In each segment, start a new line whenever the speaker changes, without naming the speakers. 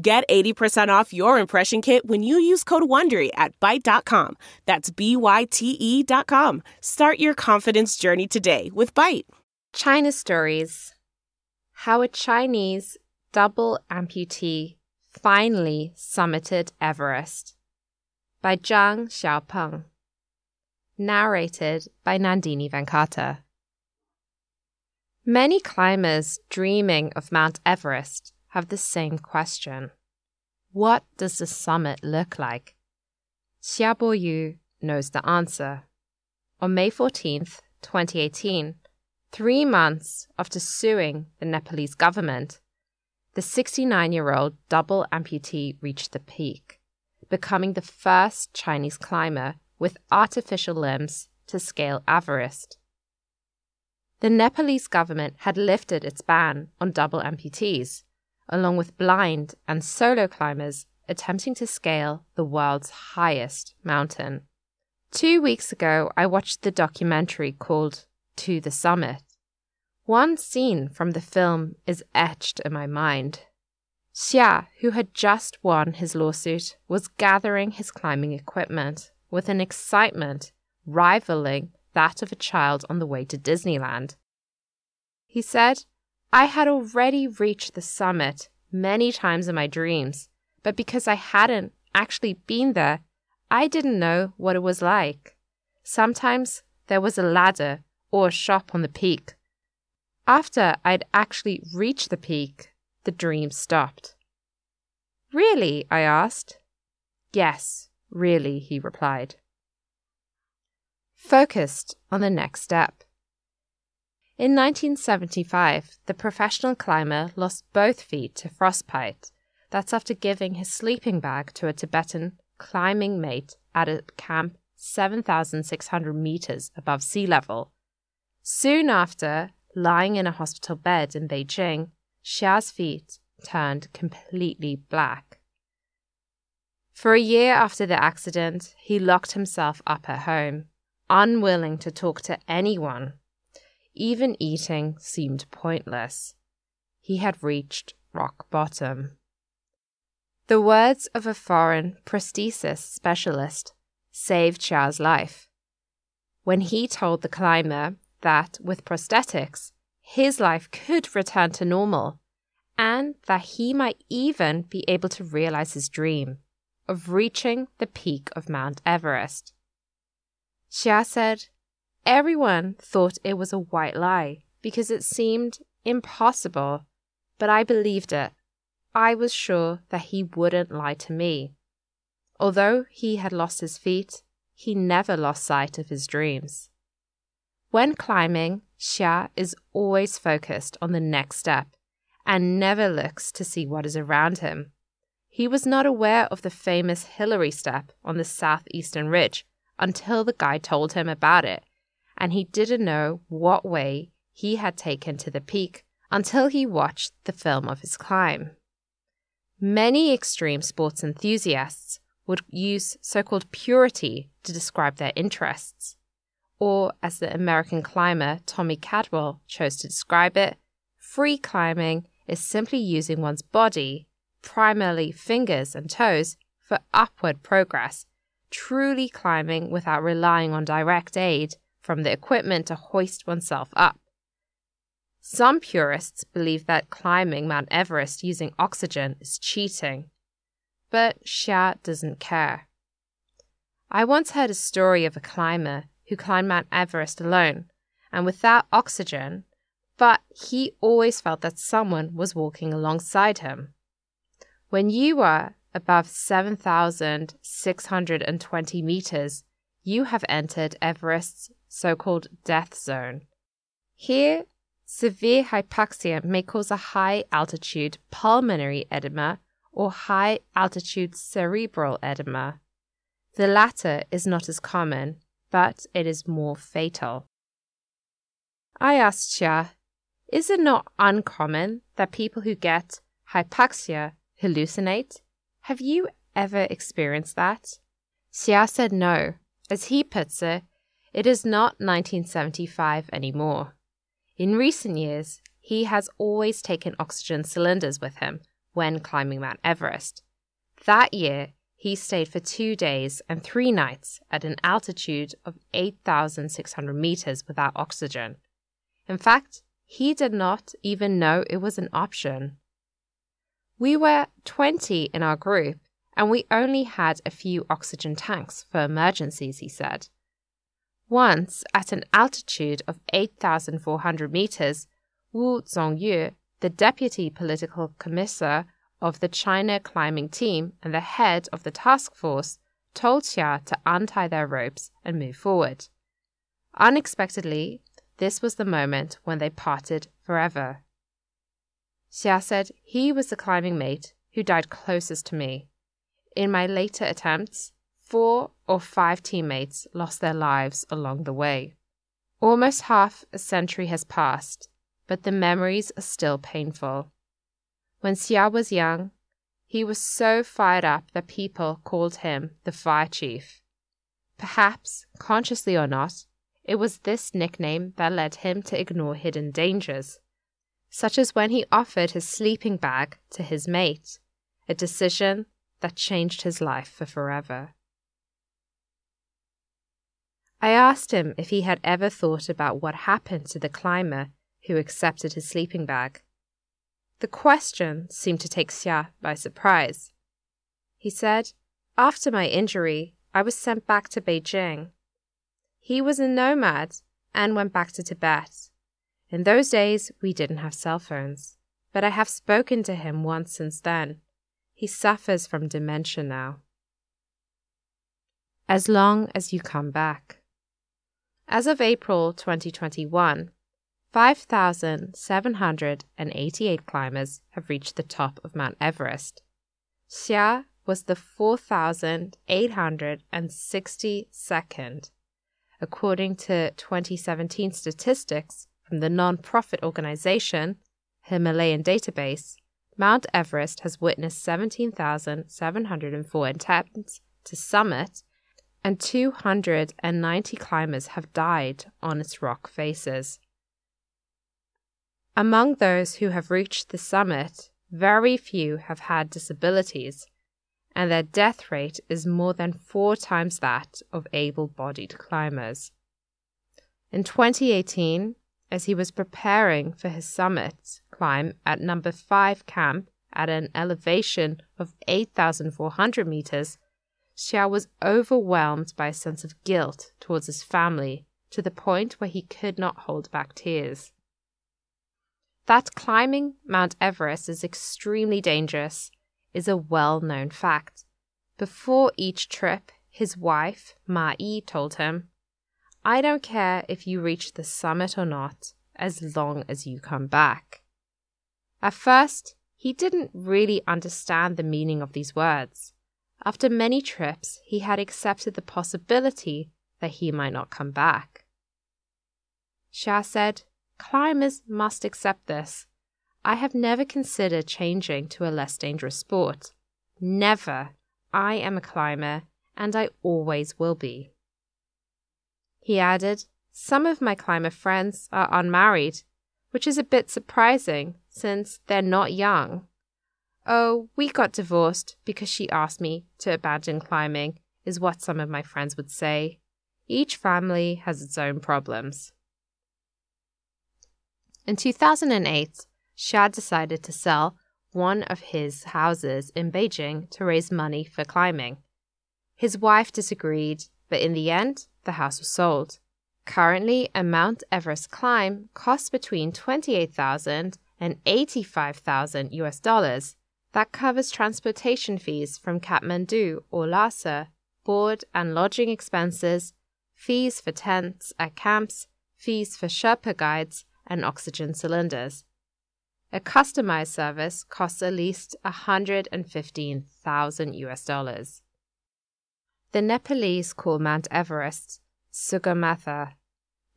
Get 80% off your impression kit when you use code WONDERY at Byte.com. That's B-Y-T-E dot com. Start your confidence journey today with Byte.
China Stories How a Chinese double amputee finally summited Everest by Zhang Xiaopeng. Narrated by Nandini Venkata. Many climbers dreaming of Mount Everest have the same question. What does the summit look like? Xia Boyu knows the answer. On May 14th, 2018, three months after suing the Nepalese government, the 69 year old double amputee reached the peak, becoming the first Chinese climber with artificial limbs to scale Everest. The Nepalese government had lifted its ban on double amputees, along with blind and solo climbers attempting to scale the world's highest mountain. Two weeks ago, I watched the documentary called To the Summit. One scene from the film is etched in my mind. Xia, who had just won his lawsuit, was gathering his climbing equipment with an excitement rivaling that of a child on the way to Disneyland. He said, I had already reached the summit many times in my dreams, but because I hadn't actually been there, I didn't know what it was like. Sometimes there was a ladder or a shop on the peak. After I'd actually reached the peak, the dream stopped. Really? I asked. Yes, really, he replied. Focused on the next step. In 1975, the professional climber lost both feet to frostbite. That's after giving his sleeping bag to a Tibetan climbing mate at a camp 7,600 meters above sea level. Soon after, lying in a hospital bed in Beijing, Xia's feet turned completely black. For a year after the accident, he locked himself up at home, unwilling to talk to anyone. Even eating seemed pointless. He had reached rock bottom. The words of a foreign prosthesis specialist saved Xia's life. When he told the climber that with prosthetics, his life could return to normal and that he might even be able to realize his dream of reaching the peak of Mount Everest. Xia said, Everyone thought it was a white lie because it seemed impossible, but I believed it. I was sure that he wouldn't lie to me. Although he had lost his feet, he never lost sight of his dreams. When climbing, Xia is always focused on the next step and never looks to see what is around him. He was not aware of the famous Hillary step on the southeastern ridge until the guide told him about it, and he didn't know what way he had taken to the peak until he watched the film of his climb. Many extreme sports enthusiasts would use so called purity to describe their interests, or as the American climber Tommy Caldwell chose to describe it, free climbing is simply using one's body, primarily fingers and toes, for upward progress, truly climbing without relying on direct aid from the equipment to hoist oneself up. Some purists believe that climbing Mount Everest using oxygen is cheating, but Xia doesn't care. I once heard a story of a climber who climbed Mount Everest alone and without oxygen, but he always felt that someone was walking alongside him. When you are above 7,620 meters, you have entered Everest's so called death zone. Here, severe hypoxia may cause a high altitude pulmonary edema or high altitude cerebral edema. The latter is not as common, but it is more fatal. I asked Xia, is it not uncommon that people who get hypoxia hallucinate? Have you ever experienced that? Xia said no. As he puts it, it is not 1975 anymore. In recent years, he has always taken oxygen cylinders with him when climbing Mount Everest. That year, he stayed for two days and three nights at an altitude of 8,600 meters without oxygen. In fact, he did not even know it was an option. We were 20 in our group, and we only had a few oxygen tanks for emergencies, he said. Once, at an altitude of 8,400 meters, Wu Zongyu, the deputy political commissar of the China climbing team and the head of the task force, told Xia to untie their ropes and move forward. Unexpectedly, this was the moment when they parted forever. Xia said he was the climbing mate who died closest to me. In my later attempts, four or five teammates lost their lives along the way. Almost half a century has passed, but the memories are still painful. When Xia was young, he was so fired up that people called him the Fire Chief. Perhaps, consciously or not, it was this nickname that led him to ignore hidden dangers such as when he offered his sleeping bag to his mate, a decision that changed his life for forever. I asked him if he had ever thought about what happened to the climber who accepted his sleeping bag. The question seemed to take Xia by surprise. He said, After my injury, I was sent back to Beijing. He was a nomad and went back to Tibet. In those days, we didn't have cell phones, but I have spoken to him once since then. He suffers from dementia now. As long as you come back. As of April 2021, 5,788 climbers have reached the top of Mount Everest. Xia was the 4,862nd. According to 2017 statistics, from the non-profit organization Himalayan Database, Mount Everest has witnessed 17,704 attempts to summit, and 290 climbers have died on its rock faces. Among those who have reached the summit, very few have had disabilities, and their death rate is more than four times that of able bodied climbers. In 2018, as he was preparing for his summit climb at number 5 camp at an elevation of 8,400 meters, Xia was overwhelmed by a sense of guilt towards his family to the point where he could not hold back tears. That climbing Mount Everest is extremely dangerous is a well known fact. Before each trip, his wife, Ma Yi, told him, I don't care if you reach the summit or not, as long as you come back. At first, he didn't really understand the meaning of these words. After many trips, he had accepted the possibility that he might not come back. Xia said, Climbers must accept this. I have never considered changing to a less dangerous sport. Never. I am a climber, and I always will be. He added, Some of my climber friends are unmarried, which is a bit surprising since they're not young. Oh, we got divorced because she asked me to abandon climbing, is what some of my friends would say. Each family has its own problems. In 2008, Xia decided to sell one of his houses in Beijing to raise money for climbing. His wife disagreed, but in the end, the house was sold. Currently, a Mount Everest climb costs between 28,000 and 85,000 US dollars. That covers transportation fees from Kathmandu or Lhasa, board and lodging expenses, fees for tents at camps, fees for Sherpa guides, and oxygen cylinders. A customized service costs at least 115,000 US dollars. The Nepalese call Mount Everest Sagarmatha,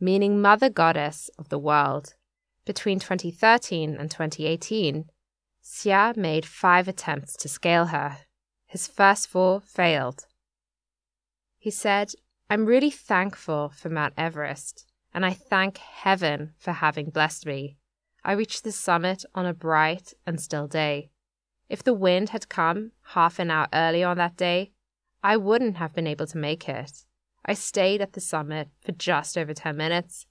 meaning Mother Goddess of the World. Between 2013 and 2018, Xia made five attempts to scale her. His first four failed. He said, I'm really thankful for Mount Everest, and I thank heaven for having blessed me. I reached the summit on a bright and still day. If the wind had come half an hour earlier on that day, I wouldn't have been able to make it. I stayed at the summit for just over 10 minutes,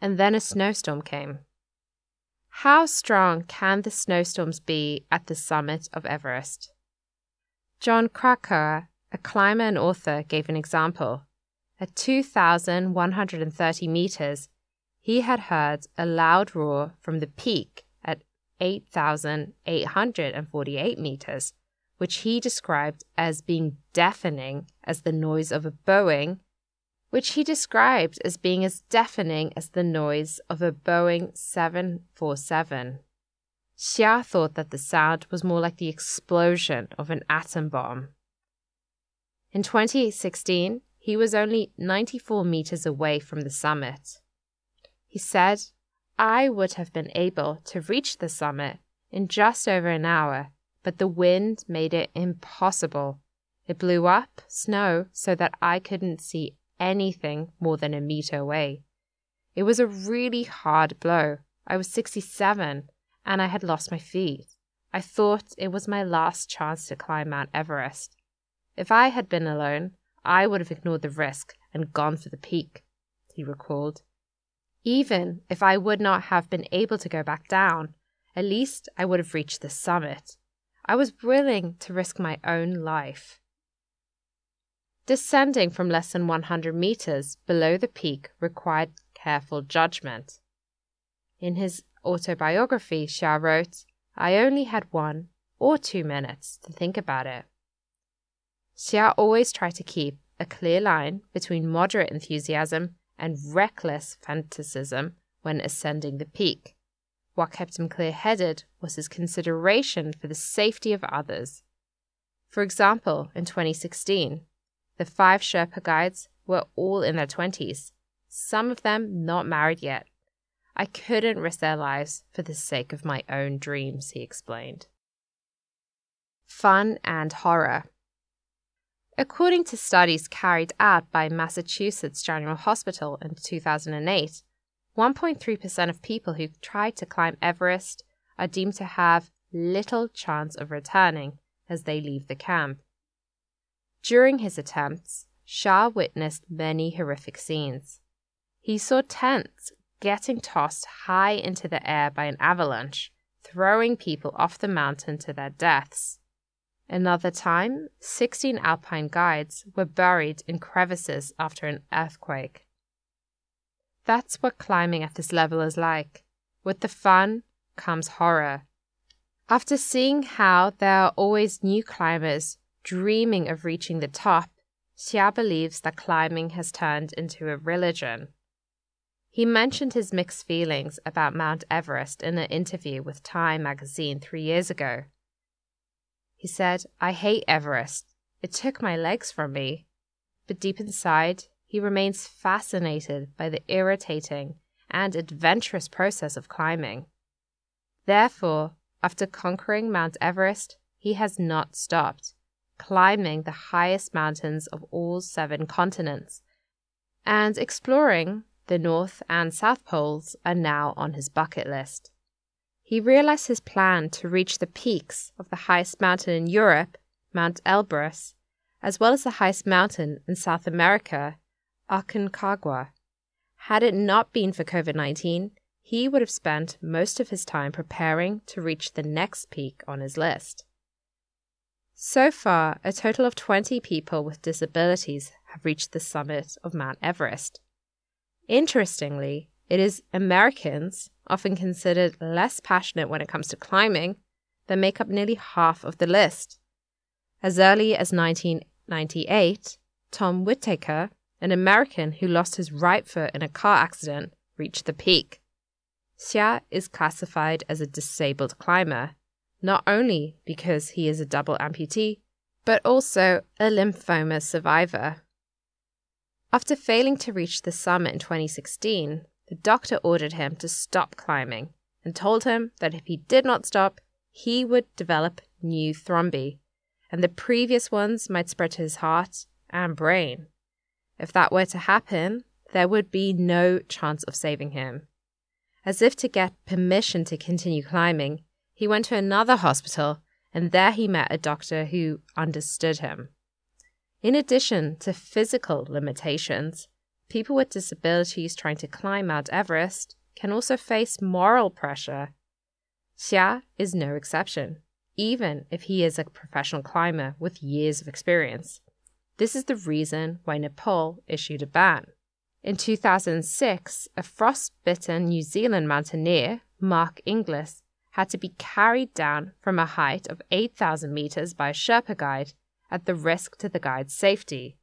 and then a snowstorm came. How strong can the snowstorms be at the summit of Everest? Jon Krakauer, a climber and author, gave an example. At 2,130 meters, he had heard a loud roar from the peak at 8,848 meters, which he described as being deafening as the noise of a Boeing, which he described as being as deafening as the noise of a Boeing 747. Xia thought that the sound was more like the explosion of an atom bomb. In 2016, he was only 94 meters away from the summit. He said, I would have been able to reach the summit in just over an hour, but the wind made it impossible. It blew up snow so that I couldn't see anything more than a meter away. It was a really hard blow. I was 67 and I had lost my feet. I thought it was my last chance to climb Mount Everest. If I had been alone, I would have ignored the risk and gone for the peak, he recalled. Even if I would not have been able to go back down, at least I would have reached the summit. I was willing to risk my own life. Descending from less than 100 meters below the peak required careful judgment. In his autobiography, Xia wrote, I only had one or two minutes to think about it. Xia always tried to keep a clear line between moderate enthusiasm and reckless fanaticism when ascending the peak. What kept him clear headed was his consideration for the safety of others. For example, in 2016, the five Sherpa guides were all in their 20s, some of them not married yet. I couldn't risk their lives for the sake of my own dreams, he explained. Fun and horror. According to studies carried out by Massachusetts General Hospital in 2008, 1.3% of people who try to climb Everest are deemed to have little chance of returning as they leave the camp. During his attempts, Xia witnessed many horrific scenes. He saw tents getting tossed high into the air by an avalanche, throwing people off the mountain to their deaths. Another time, 16 alpine guides were buried in crevices after an earthquake. That's what climbing at this level is like. With the fun comes horror. After seeing how there are always new climbers dreaming of reaching the top, Xia believes that climbing has turned into a religion. He mentioned his mixed feelings about Mount Everest in an interview with Time magazine three years ago. He said, I hate Everest. It took my legs from me. But deep inside, he remains fascinated by the irritating and adventurous process of climbing. Therefore, after conquering Mount Everest, he has not stopped, climbing the highest mountains of all seven continents, and exploring the North and South Poles are now on his bucket list. He realized his plan to reach the peaks of the highest mountain in Europe, Mount Elbrus, as well as the highest mountain in South America, Aconcagua. Had it not been for COVID 19, he would have spent most of his time preparing to reach the next peak on his list. So far, a total of 20 people with disabilities have reached the summit of Mount Everest. Interestingly, it is Americans, often considered less passionate when it comes to climbing, that make up nearly half of the list. As early as 1998, Tom Whitaker, an American who lost his right foot in a car accident, reached the peak. Xia is classified as a disabled climber, not only because he is a double amputee, but also a lymphoma survivor. After failing to reach the summit in 2016, the doctor ordered him to stop climbing and told him that if he did not stop, he would develop new thrombi, and the previous ones might spread to his heart and brain. If that were to happen, there would be no chance of saving him. As if to get permission to continue climbing, he went to another hospital, and there he met a doctor who understood him. In addition to physical limitations, people with disabilities trying to climb Mount Everest can also face moral pressure. Xia is no exception, even if he is a professional climber with years of experience. This is the reason why Nepal issued a ban. In 2006, a frostbitten New Zealand mountaineer, Mark Inglis, had to be carried down from a height of 8,000 meters by a Sherpa guide at the risk to the guide's safety.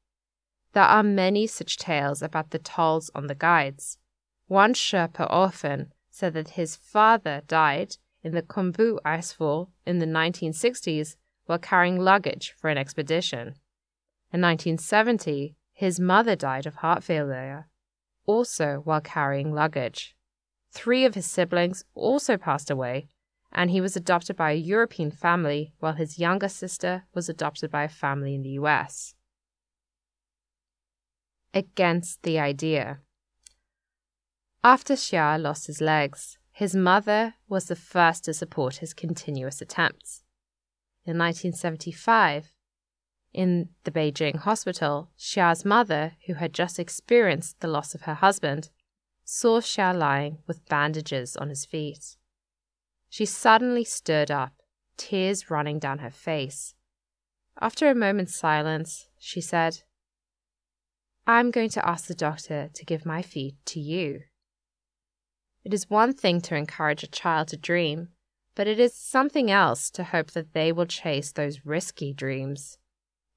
There are many such tales about the tolls on the guides. One Sherpa orphan said that his father died in the Khumbu icefall in the 1960s while carrying luggage for an expedition. In 1970, his mother died of heart failure, also while carrying luggage. Three of his siblings also passed away, and he was adopted by a European family while his younger sister was adopted by a family in the US. Against the idea. After Xia lost his legs, his mother was the first to support his continuous attempts. In 1975, in the Beijing hospital, Xia's mother, who had just experienced the loss of her husband, saw Xia lying with bandages on his feet. She suddenly stood up, tears running down her face. After a moment's silence, she said, I'm going to ask the doctor to give my feet to you. It is one thing to encourage a child to dream, but it is something else to hope that they will chase those risky dreams.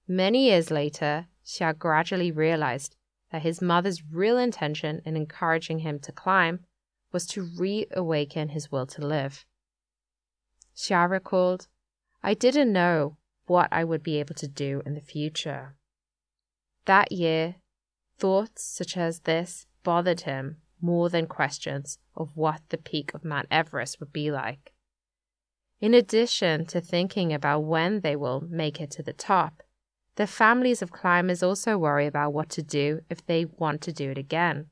Many years later, Xia gradually realized that his mother's real intention in encouraging him to climb was to reawaken his will to live. Xia recalled, I didn't know what I would be able to do in the future. That year, thoughts such as this bothered him more than questions of what the peak of Mount Everest would be like. In addition to thinking about when they will make it to the top, the families of climbers also worry about what to do if they want to do it again.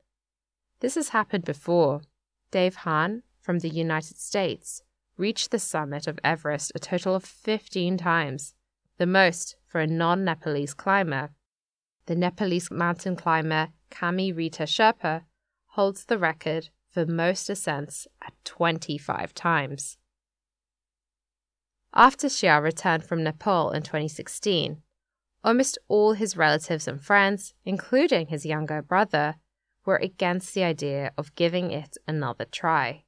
This has happened before. Dave Hahn from the United States reached the summit of Everest a total of 15 times, the most for a non Nepalese climber. The Nepalese mountain climber Kami Rita Sherpa holds the record for most ascents at 25 times. After Xia returned from Nepal in 2016, almost all his relatives and friends, including his younger brother, were against the idea of giving it another try.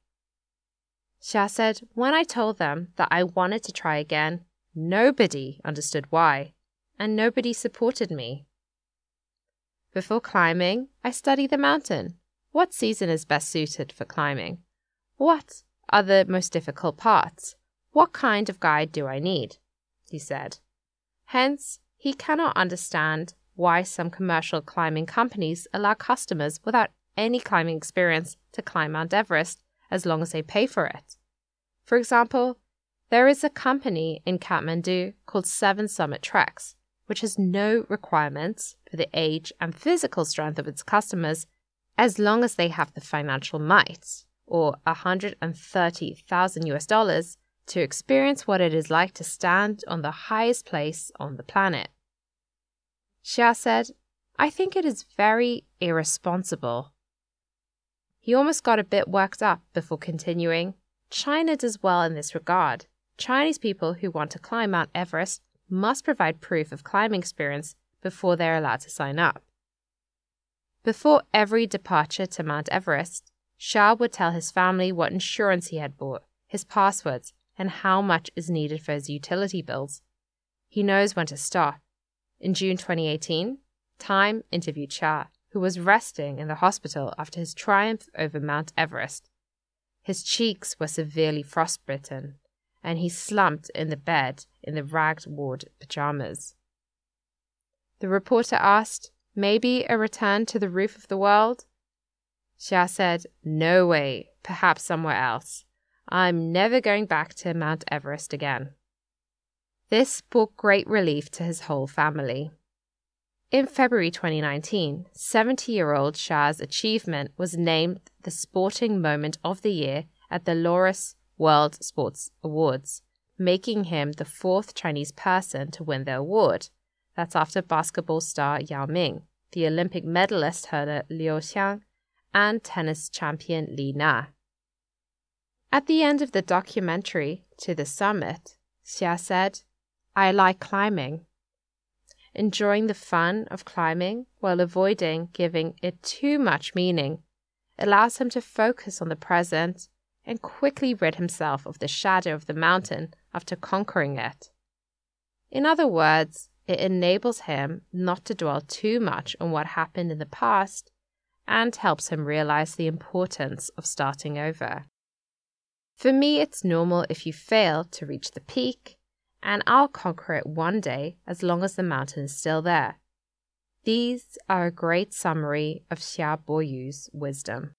Xia said, When I told them that I wanted to try again, nobody understood why, and nobody supported me. Before climbing, I study the mountain. What season is best suited for climbing? What are the most difficult parts? What kind of guide do I need? He said. Hence, he cannot understand why some commercial climbing companies allow customers without any climbing experience to climb Mount Everest as long as they pay for it. For example, there is a company in Kathmandu called Seven Summit Treks, which has no requirements for the age and physical strength of its customers as long as they have the financial might, or 130,000 US dollars, to experience what it is like to stand on the highest place on the planet. Xia said, I think it is very irresponsible. He almost got a bit worked up before continuing. China does well in this regard. Chinese people who want to climb Mount Everest must provide proof of climbing experience before they're allowed to sign up. Before every departure to Mount Everest, Xia would tell his family what insurance he had bought, his passwords, and how much is needed for his utility bills. He knows when to stop. In June 2018, Time interviewed Xia, who was resting in the hospital after his triumph over Mount Everest. His cheeks were severely frostbitten, and he slumped in the bed in the ragged ward pajamas. The reporter asked, Maybe a return to the roof of the world? Xia said, No way, perhaps somewhere else. I'm never going back to Mount Everest again. This brought great relief to his whole family. In February 2019, 70 year old Xia's achievement was named the Sporting Moment of the Year at the Laureus World Sports Awards, making him the fourth Chinese person to win the award. That's after basketball star Yao Ming, the Olympic medalist hurler Liu Xiang, and tennis champion Li Na. At the end of the documentary, To the Summit, Xia said, I like climbing enjoying the fun of climbing while avoiding giving it too much meaning, allows him to focus on the present and quickly rid himself of the shadow of the mountain after conquering it. In other words, it enables him not to dwell too much on what happened in the past and helps him realize the importance of starting over. For me, it's normal if you fail to reach the peak and I'll conquer it one day as long as the mountain is still there. These are a great summary of Xia Boyu's wisdom.